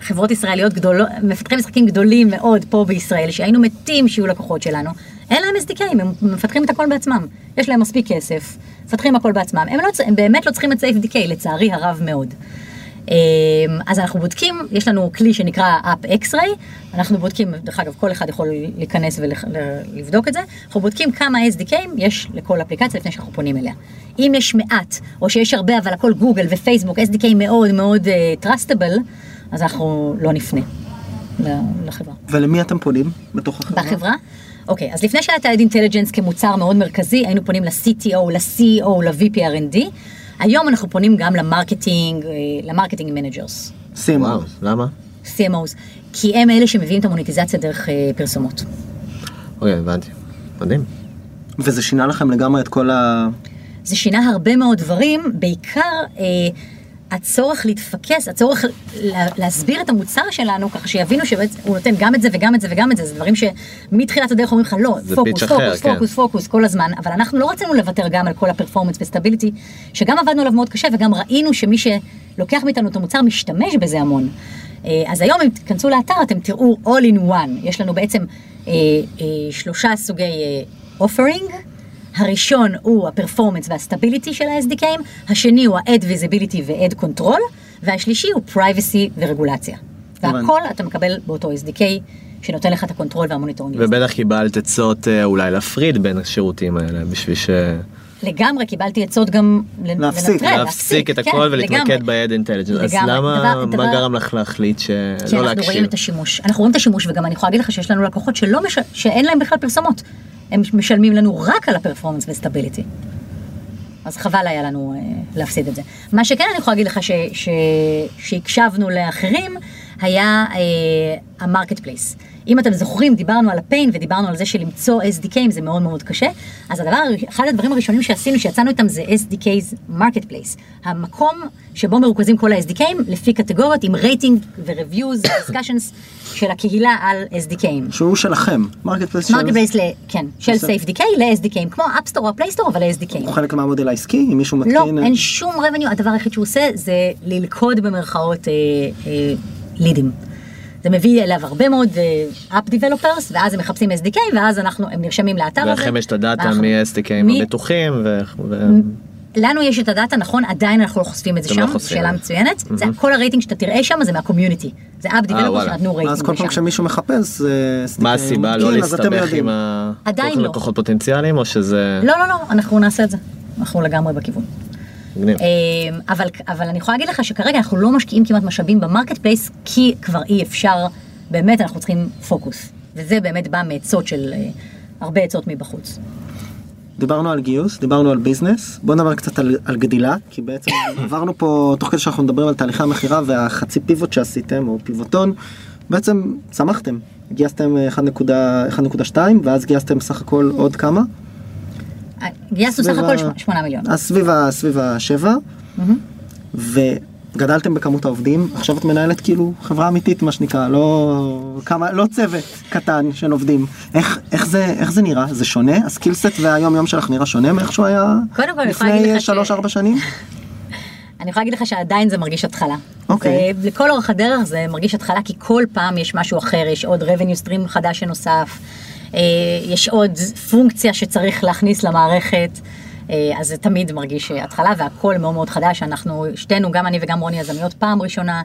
חברות ישראליות גדולות, מפתחי משחקים גדולים מאוד פה בישראל, שהיינו מתים שיהיו לקוחות שלנו, אין להם SDKים, הם מפתחים את הכל בעצמם. יש להם מספיק כסף, מפתחים הכל בעצמם. הם, לא, הם באמת לא צריכים את SafeDK, לצערי הרב מאוד. אמ, אז אנחנו בודקים, יש לנו כלי שנקרא App X-Ray, אנחנו בודקים, דרך אגב, כל אחד יכול להיכנס ולבדוק את זה, אנחנו בודקים כמה SDKים יש לכל אפליקציה לפני שאנחנו פונים אליה. אם יש מעט, או שיש הרבה, אבל הכל גוגל ופייסבוק, SDK מאוד מאוד uh, trustable, אז אנחנו לא נפנה לחברה. ולמי אתם פונים בתוך החברה? בחברה? אוקיי, אז לפני שהיה את ה-Ad Intelligence כמוצר מאוד מרכזי, היינו פונים ל-CTO, ל-CEO, ל-VP R&D. היום אנחנו פונים גם ל marketing, אה, ל marketing managers. וואו, למה? CMOs, כי הם אלה שמביאים את המוניטיזציה דרך אה, פרסומות. אוקיי, הבנתי. מדהים. וזה שינה לכם לגמרי את כל ה... זה שינה הרבה מאוד דברים, בעיקר אה, הצורך להתפקס, הצורך לה, להסביר את המוצר שלנו, ככה שיבינו שהוא נותן גם את זה וגם את זה וגם את זה, זה דברים שמתחילת הדרך אומרים לך לא, פוקוס, אחר, פוקוס, כן. פוקוס, פוקוס, כל הזמן, אבל אנחנו לא רצינו לוותר גם על כל הפרפורמנס וסטביליטי, שגם עבדנו עליו מאוד קשה וגם ראינו שמי שלוקח מאיתנו את המוצר משתמש בזה המון. אה, אז היום אם תיכנסו לאתר אתם תראו all in one, יש לנו בעצם אה, אה, שלושה סוגי אה, offering, הראשון הוא ה performance וה stability של ה-SDKים, השני הוא ה-Ad Visibility ו-Ad Control, והשלישי הוא Privacy ורגולציה. והכל אתה מקבל באותו SDK שנותן לך את ה control וה monitoring. ובטח קיבלת עצות אה, אולי להפריד בין השירותים האלה בשביל ש... לגמרי קיבלתי עצות גם להפסיק, לנטרל, להפסיק את כן, הכל ולהתמקד לגמרי. ב-Ad Intelligence. אז. למה, דבר- מה דבר- גרם לך להחליט כי שלא אנחנו רואים להקשיב? את השימוש. אנחנו רואים את השימוש וגם אני יכולה להגיד לך שיש לנו לקוחות שלא מש... שאין להם בכלל פרסומות. הם משלמים לנו רק על ה performance ו stability. אז חבל היה לנו אה, להפסיד את זה. מה שכן אני יכולה להגיד לך ש... ש... שהקשבנו לאחרים היה אה, ה marketplace. אם אתם זוכרים, דיברנו על ה pain ודיברנו על זה שלמצוא SDKים זה מאוד מאוד קשה. אז הדבר, אחד הדברים הראשונים שעשינו, שיצאנו איתם זה SDK's place. המקום שבו מרוכזים כל ה-SDKים לפי קטגוריות עם רייטינג ו-reviews ו-discussions של הקהילה על SDKים. שהוא שלכם. place של... marketplace, כן, של. SafeDK ל-SDKים, כמו App Store או ה Play Store, אבל ל-SDKים. הוא חלק מהמודל העסקי, אם מישהו מתקין... לא, אין שום revenue, הדבר היחיד שהוא עושה זה ללכוד במרכאות אה, אה, לידים. זה מביא אליו הרבה מאוד אה, app developers, ואז הם מחפשים SDK, ואז אנחנו, הם נרשמים לאתר הזה. ולכם יש את הדאטה ואנחנו- מ-SDKים מי- הבטוחים ו... ו- לנו יש את הדאטה, נכון, עדיין אנחנו לא חושפים את זה לא שם, חושפים. שאלה מצוינת. זה כל הרייטינג שאתה תראה שם זה מה community. זה app developers וואלה. שנתנו רייטינג אז כל פעם. כשמישהו מחפש... אה, מה הסיבה לא אז אתם להסתבך. עם ה... עדיין כל לא. לקוחות פוטנציאליים או שזה... לא, לא, לא, אנחנו נעשה את זה. אנחנו לגמרי בכיוון. אמ, אבל, אבל אני יכולה להגיד לך שכרגע אנחנו לא משקיעים כמעט משאבים ב marketplace, כי כבר אי אפשר, באמת אנחנו צריכים פוקוס. וזה באמת בא מעצות של אה, הרבה עצות מבחוץ. דיברנו על גיוס, דיברנו על ביזנס, בוא נדבר קצת על, על גדילה, כי בעצם עברנו פה, תוך כדי שאנחנו מדברים על תהליכי המכירה והחצי פיבוט שעשיתם, או פיבוטון, בעצם צמחתם, גייסתם אה, 1.2 ואז גייסתם סך הכל עוד כמה? גייסנו סך הכל ה- שמונה- שמונה מיליון. אז סביב, ה- סביב השבע, מהמם. וגדלתם בכמות העובדים, עכשיו את מנהלת כאילו חברה אמיתית מה שנקרא, לא, כמה, לא צוות קטן של עובדים. איך, איך, זה, איך זה נראה? זה שונה? הסקילסט והיום יום שלך נראה שונה מאיך שהוא היה לפני לך ש- שלוש ארבע שנים? אני יכולה להגיד לך שעדיין זה מרגיש התחלה. אוקיי. זה, לכל אורך הדרך זה מרגיש התחלה, כי כל פעם יש משהו אחר, יש עוד revenue stream חדש שנוסף, יש עוד פונקציה שצריך להכניס למערכת, אה, אז זה תמיד מרגיש אה, התחלה, והכל מאוד מאוד חדש. אנחנו, שתינו, גם אני וגם רוני יזמיות פעם ראשונה,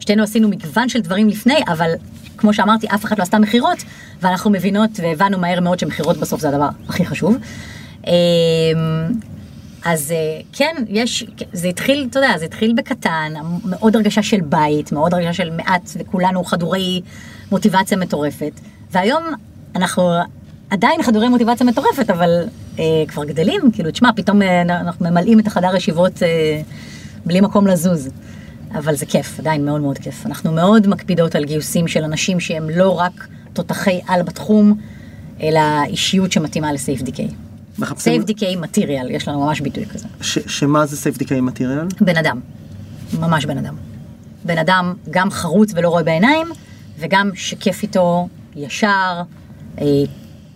שתינו עשינו מגוון של דברים לפני, אבל כמו שאמרתי, אף אחד לא עשתה מכירות, ואנחנו מבינות והבנו מהר מאוד שמכירות בסוף זה הדבר הכי חשוב. אה, אז אה, כן, יש, זה התחיל, אתה יודע, זה התחיל בקטן, מאוד הרגשה של בית, מאוד הרגשה של מעט, וכולנו חדורי מוטיבציה מטורפת. והיום אנחנו עדיין חדורי מוטיבציה מטורפת, אבל אה, כבר גדלים, כאילו, תשמע, פתאום אה, אנחנו ממלאים את החדר ישיבות אה, בלי מקום לזוז. אבל זה כיף, עדיין מאוד מאוד כיף. אנחנו מאוד מקפידות על גיוסים של אנשים שהם לא רק תותחי על בתחום, אלא אישיות שמתאימה לסייף דיקיי. מחפשים סייף דיקיי מטריאל, יש לנו ממש ביטוי כזה. ש, שמה זה סייף דיקיי מטריאל? בן אדם, ממש בן אדם. בן אדם גם חרוץ ולא רואה בעיניים, וגם שכיף איתו, ישר,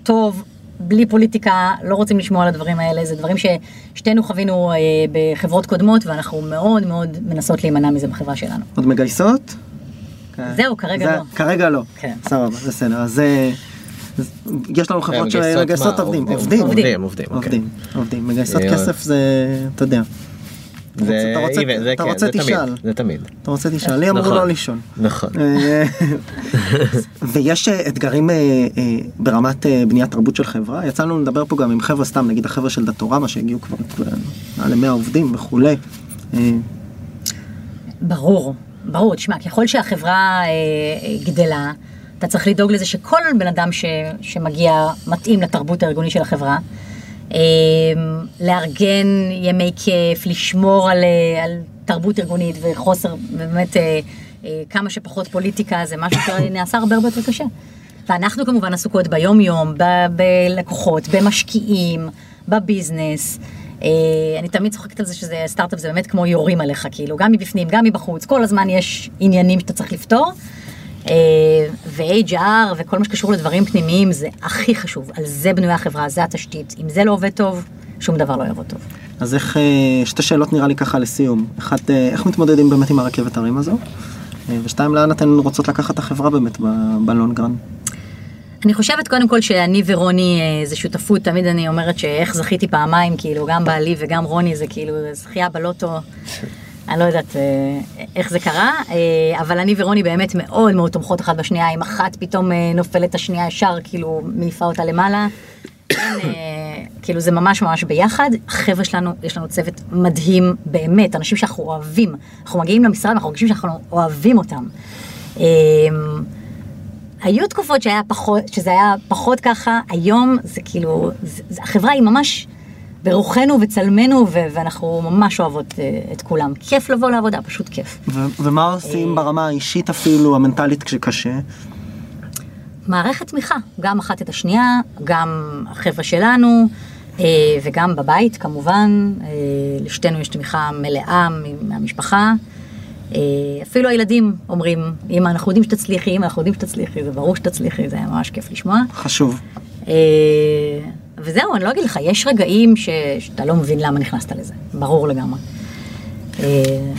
טוב, בלי פוליטיקה, לא רוצים לשמוע על הדברים האלה, זה דברים ששתינו חווינו אה, בחברות קודמות, ואנחנו מאוד מאוד מנסות להימנע מזה בחברה שלנו. עוד מגייסות? כן. זהו, כרגע זה- לא. כרגע לא. כן. סבבה, בסדר. אז אה, יש לנו חברות מגייסות שמגייסות? עובדים. עובדים. עובדים. עובדים, עובדים, אוקיי. עובדים. עובדים. מגייסות אה, כסף זה, אתה יודע. אתה זה רוצה- אתה רוצה- even, זה אתה כן, רוצה זה תמיד, תשאל. זה תמיד. אתה רוצה תשאל, לי אמרו נכון. לא לישון. נכון. אה, ויש אה, אתגרים אה, אה, ברמת בניית תרבות של חברה יצא לנו לדבר פה גם עם חבר'ה סתם נגיד החבר'ה של דאטורמה שהגיעו כבר מעל ל-100 עובדים וכולי. ברור, ברור, תשמע, ככל שהחברה גדלה, אתה צריך לדאוג לזה שכל בן אדם ש, שמגיע מתאים לתרבות הארגונית של החברה. אה, לארגן ימי כיף, לשמור על, אה, על תרבות ארגונית וחוסר, באמת אה, אה, כמה שפחות פוליטיקה, זה משהו שנעשה הרבה הרבה יותר קשה. ואנחנו כמובן עסוקות ביום-יום, ב- בלקוחות, במשקיעים, בביזנס. אני תמיד צוחקת על זה שזה סטארט-אפ זה באמת כמו יורים עליך, כאילו, גם מבפנים, גם מבחוץ, כל הזמן יש עניינים שאתה צריך לפתור. אה, ו-HR וכל מה שקשור לדברים פנימיים זה הכי חשוב, על זה בנויה החברה, זה התשתית. אם זה לא עובד טוב, שום דבר לא יעבוד טוב. אז איך, אה, שתי שאלות נראה לי ככה לסיום. אחת, אה, איך מתמודדים באמת עם הרכבת הרים הזו? ושתיים, לאן אתן רוצות לקחת את החברה באמת בלונגרן? אני חושבת קודם כל שאני ורוני זה שותפות, תמיד אני אומרת שאיך זכיתי פעמיים, כאילו גם בעלי וגם רוני זה כאילו זכייה בלוטו, אני לא יודעת אה, איך זה קרה, אה, אבל אני ורוני באמת מאוד מאוד תומכות אחת בשנייה, אם אחת פתאום אה, נופלת השנייה ישר, כאילו מעיפה אותה למעלה. אה, כאילו זה ממש ממש ביחד, החבר'ה שלנו, יש לנו צוות מדהים באמת, אנשים שאנחנו אוהבים, אנחנו מגיעים למשרד ואנחנו מרגישים שאנחנו אוהבים אותם. היו תקופות שזה היה פחות ככה, היום זה כאילו, החברה היא ממש ברוחנו וצלמנו, ו- ואנחנו ממש אוהבות אה, את כולם. כיף לבוא לעבודה, פשוט כיף. ו- ומה עושים ברמה האישית אפילו, המנטלית כשקשה? מערכת תמיכה, גם אחת את השנייה, גם החבר'ה שלנו, אה, וגם בבית כמובן, אה, לשתינו יש תמיכה מלאה מהמשפחה. אה, אפילו הילדים אומרים, אמא, אנחנו יודעים שתצליחי, אמא, אנחנו יודעים שתצליחי, זה ברור שתצליחי, זה היה ממש כיף לשמוע. חשוב. וזהו, אני לא אגיד לך, יש רגעים ש... שאתה לא מבין למה נכנסת לזה, ברור לגמרי. אה,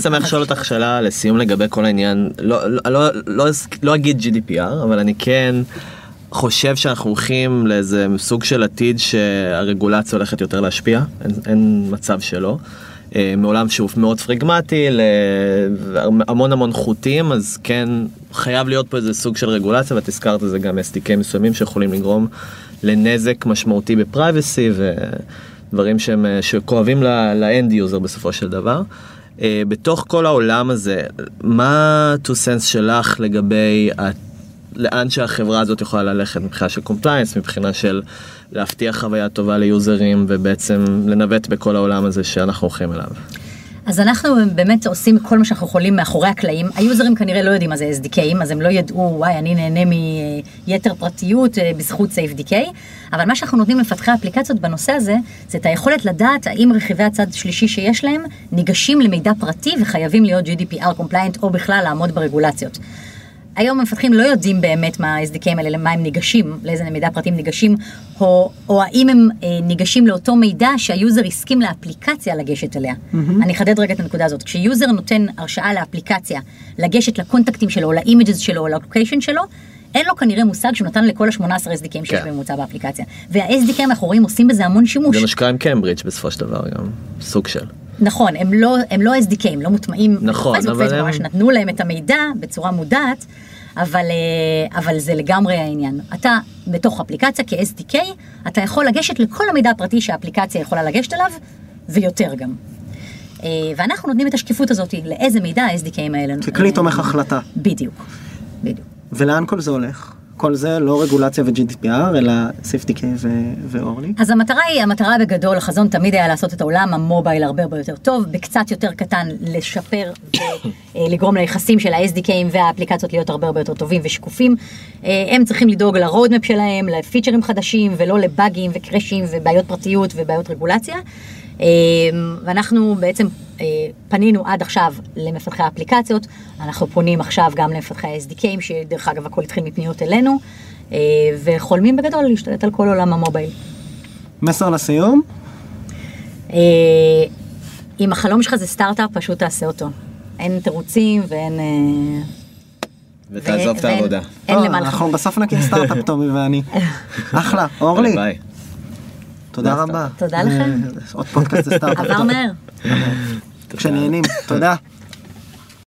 שמח לשאול אותך שאלה לסיום לגבי כל העניין, לא, לא, לא, לא, לא אגיד GDPR, אבל אני כן חושב שאנחנו הולכים לאיזה סוג של עתיד שהרגולציה הולכת יותר להשפיע, אין, אין מצב שלא. אה, מעולם שהוא מאוד פרגמטי, להמון המון חוטים, אז כן חייב להיות פה איזה סוג של רגולציה, ואת הזכרת את זה גם SDK מסוימים שיכולים לגרום לנזק משמעותי בפרייבסי ודברים שהם, אה, שכואבים ל end user בסופו של דבר. Uh, בתוך כל העולם הזה, מה ה-two cents שלך לגבי ה- לאן שהחברה הזאת יכולה ללכת מבחינה של compliance, מבחינה של להבטיח חוויה טובה ליוזרים ובעצם לנווט בכל העולם הזה שאנחנו הולכים אליו. אז אנחנו באמת עושים כל מה שאנחנו יכולים מאחורי הקלעים. היוזרים כנראה לא יודעים מה זה SDKים, אז הם לא ידעו, וואי, אני נהנה מיותר פרטיות אה, בזכות SafeDK, אבל מה שאנחנו נותנים למפתחי האפליקציות בנושא הזה, זה את היכולת לדעת האם רכיבי הצד שלישי שיש להם ניגשים למידע פרטי וחייבים להיות GDPR compliant או בכלל לעמוד ברגולציות. היום המפתחים לא יודעים באמת מה ה-SDKים האלה, למה הם ניגשים, לאיזה מידע פרטים ניגשים, או, או האם הם אה, ניגשים לאותו מידע שה user הסכים לאפליקציה לגשת אליה. Mm-hmm. אני אחדד רגע את הנקודה הזאת. כש user נותן הרשאה לאפליקציה לגשת ל contact ים שלו, ל images שלו, ל location שלו, אין לו כנראה מושג שהוא נתן לכל ה-18 SDKים שיש כן. בממוצע באפליקציה. וה-SDKים אנחנו רואים עושים בזה המון שימוש. זה מה שקרה עם קיימברידג' בסופו של דבר גם, סוג של. נכון, הם לא, הם לא SDK, הם לא מוטמעים. נכון, אבל פייסבוק הם- ממש נתנו להם את המידע בצורה מודעת, אבל, אה, אבל זה לגמרי העניין. אתה בתוך אפליקציה כ-SDK, אתה יכול לגשת לכל המידע הפרטי שהאפליקציה יכולה לגשת אליו, ויותר גם. אה, ואנחנו נותנים את השקיפות הזאת לאיזה מידע ה-SDKים האלה. ככלי אה, תומך החלטה. בדיוק, בדיוק. ולאן כל זה הולך? כל זה לא רגולציה ו-GDPR, אלא SafeDK ו- ואורלי. אז המטרה היא, המטרה בגדול, החזון תמיד היה לעשות את העולם המובייל הרבה הרבה יותר טוב, בקצת יותר קטן לשפר ולגרום ליחסים של ה-SDKים והאפליקציות להיות הרבה הרבה יותר טובים ושקופים. אה, הם צריכים לדאוג לרודמפ שלהם, לפיצ'רים חדשים ולא לבאגים וקרשים ובעיות פרטיות ובעיות רגולציה. אה, ואנחנו בעצם אה, פנינו עד עכשיו למפתחי האפליקציות, אנחנו פונים עכשיו גם למפתחי ה-SDKים, שדרך אגב הכל התחיל מפניות אלינו, אה, וחולמים בגדול להשתלט על כל עולם ה mobile. מסר לסיום? אה, אם החלום שלך זה סטארט-אפ, פשוט תעשה אותו. אין תירוצים ואין... ותעזוב את העבודה. אין למה לחכות. בסוף נקים סטארט-אפ תומי ואני. אחלה, אורלי, ביי. תודה רבה. תודה לכם. עוד פודקאסט זה סטארט-אפ. עבר מהר. כשנהנים, תודה.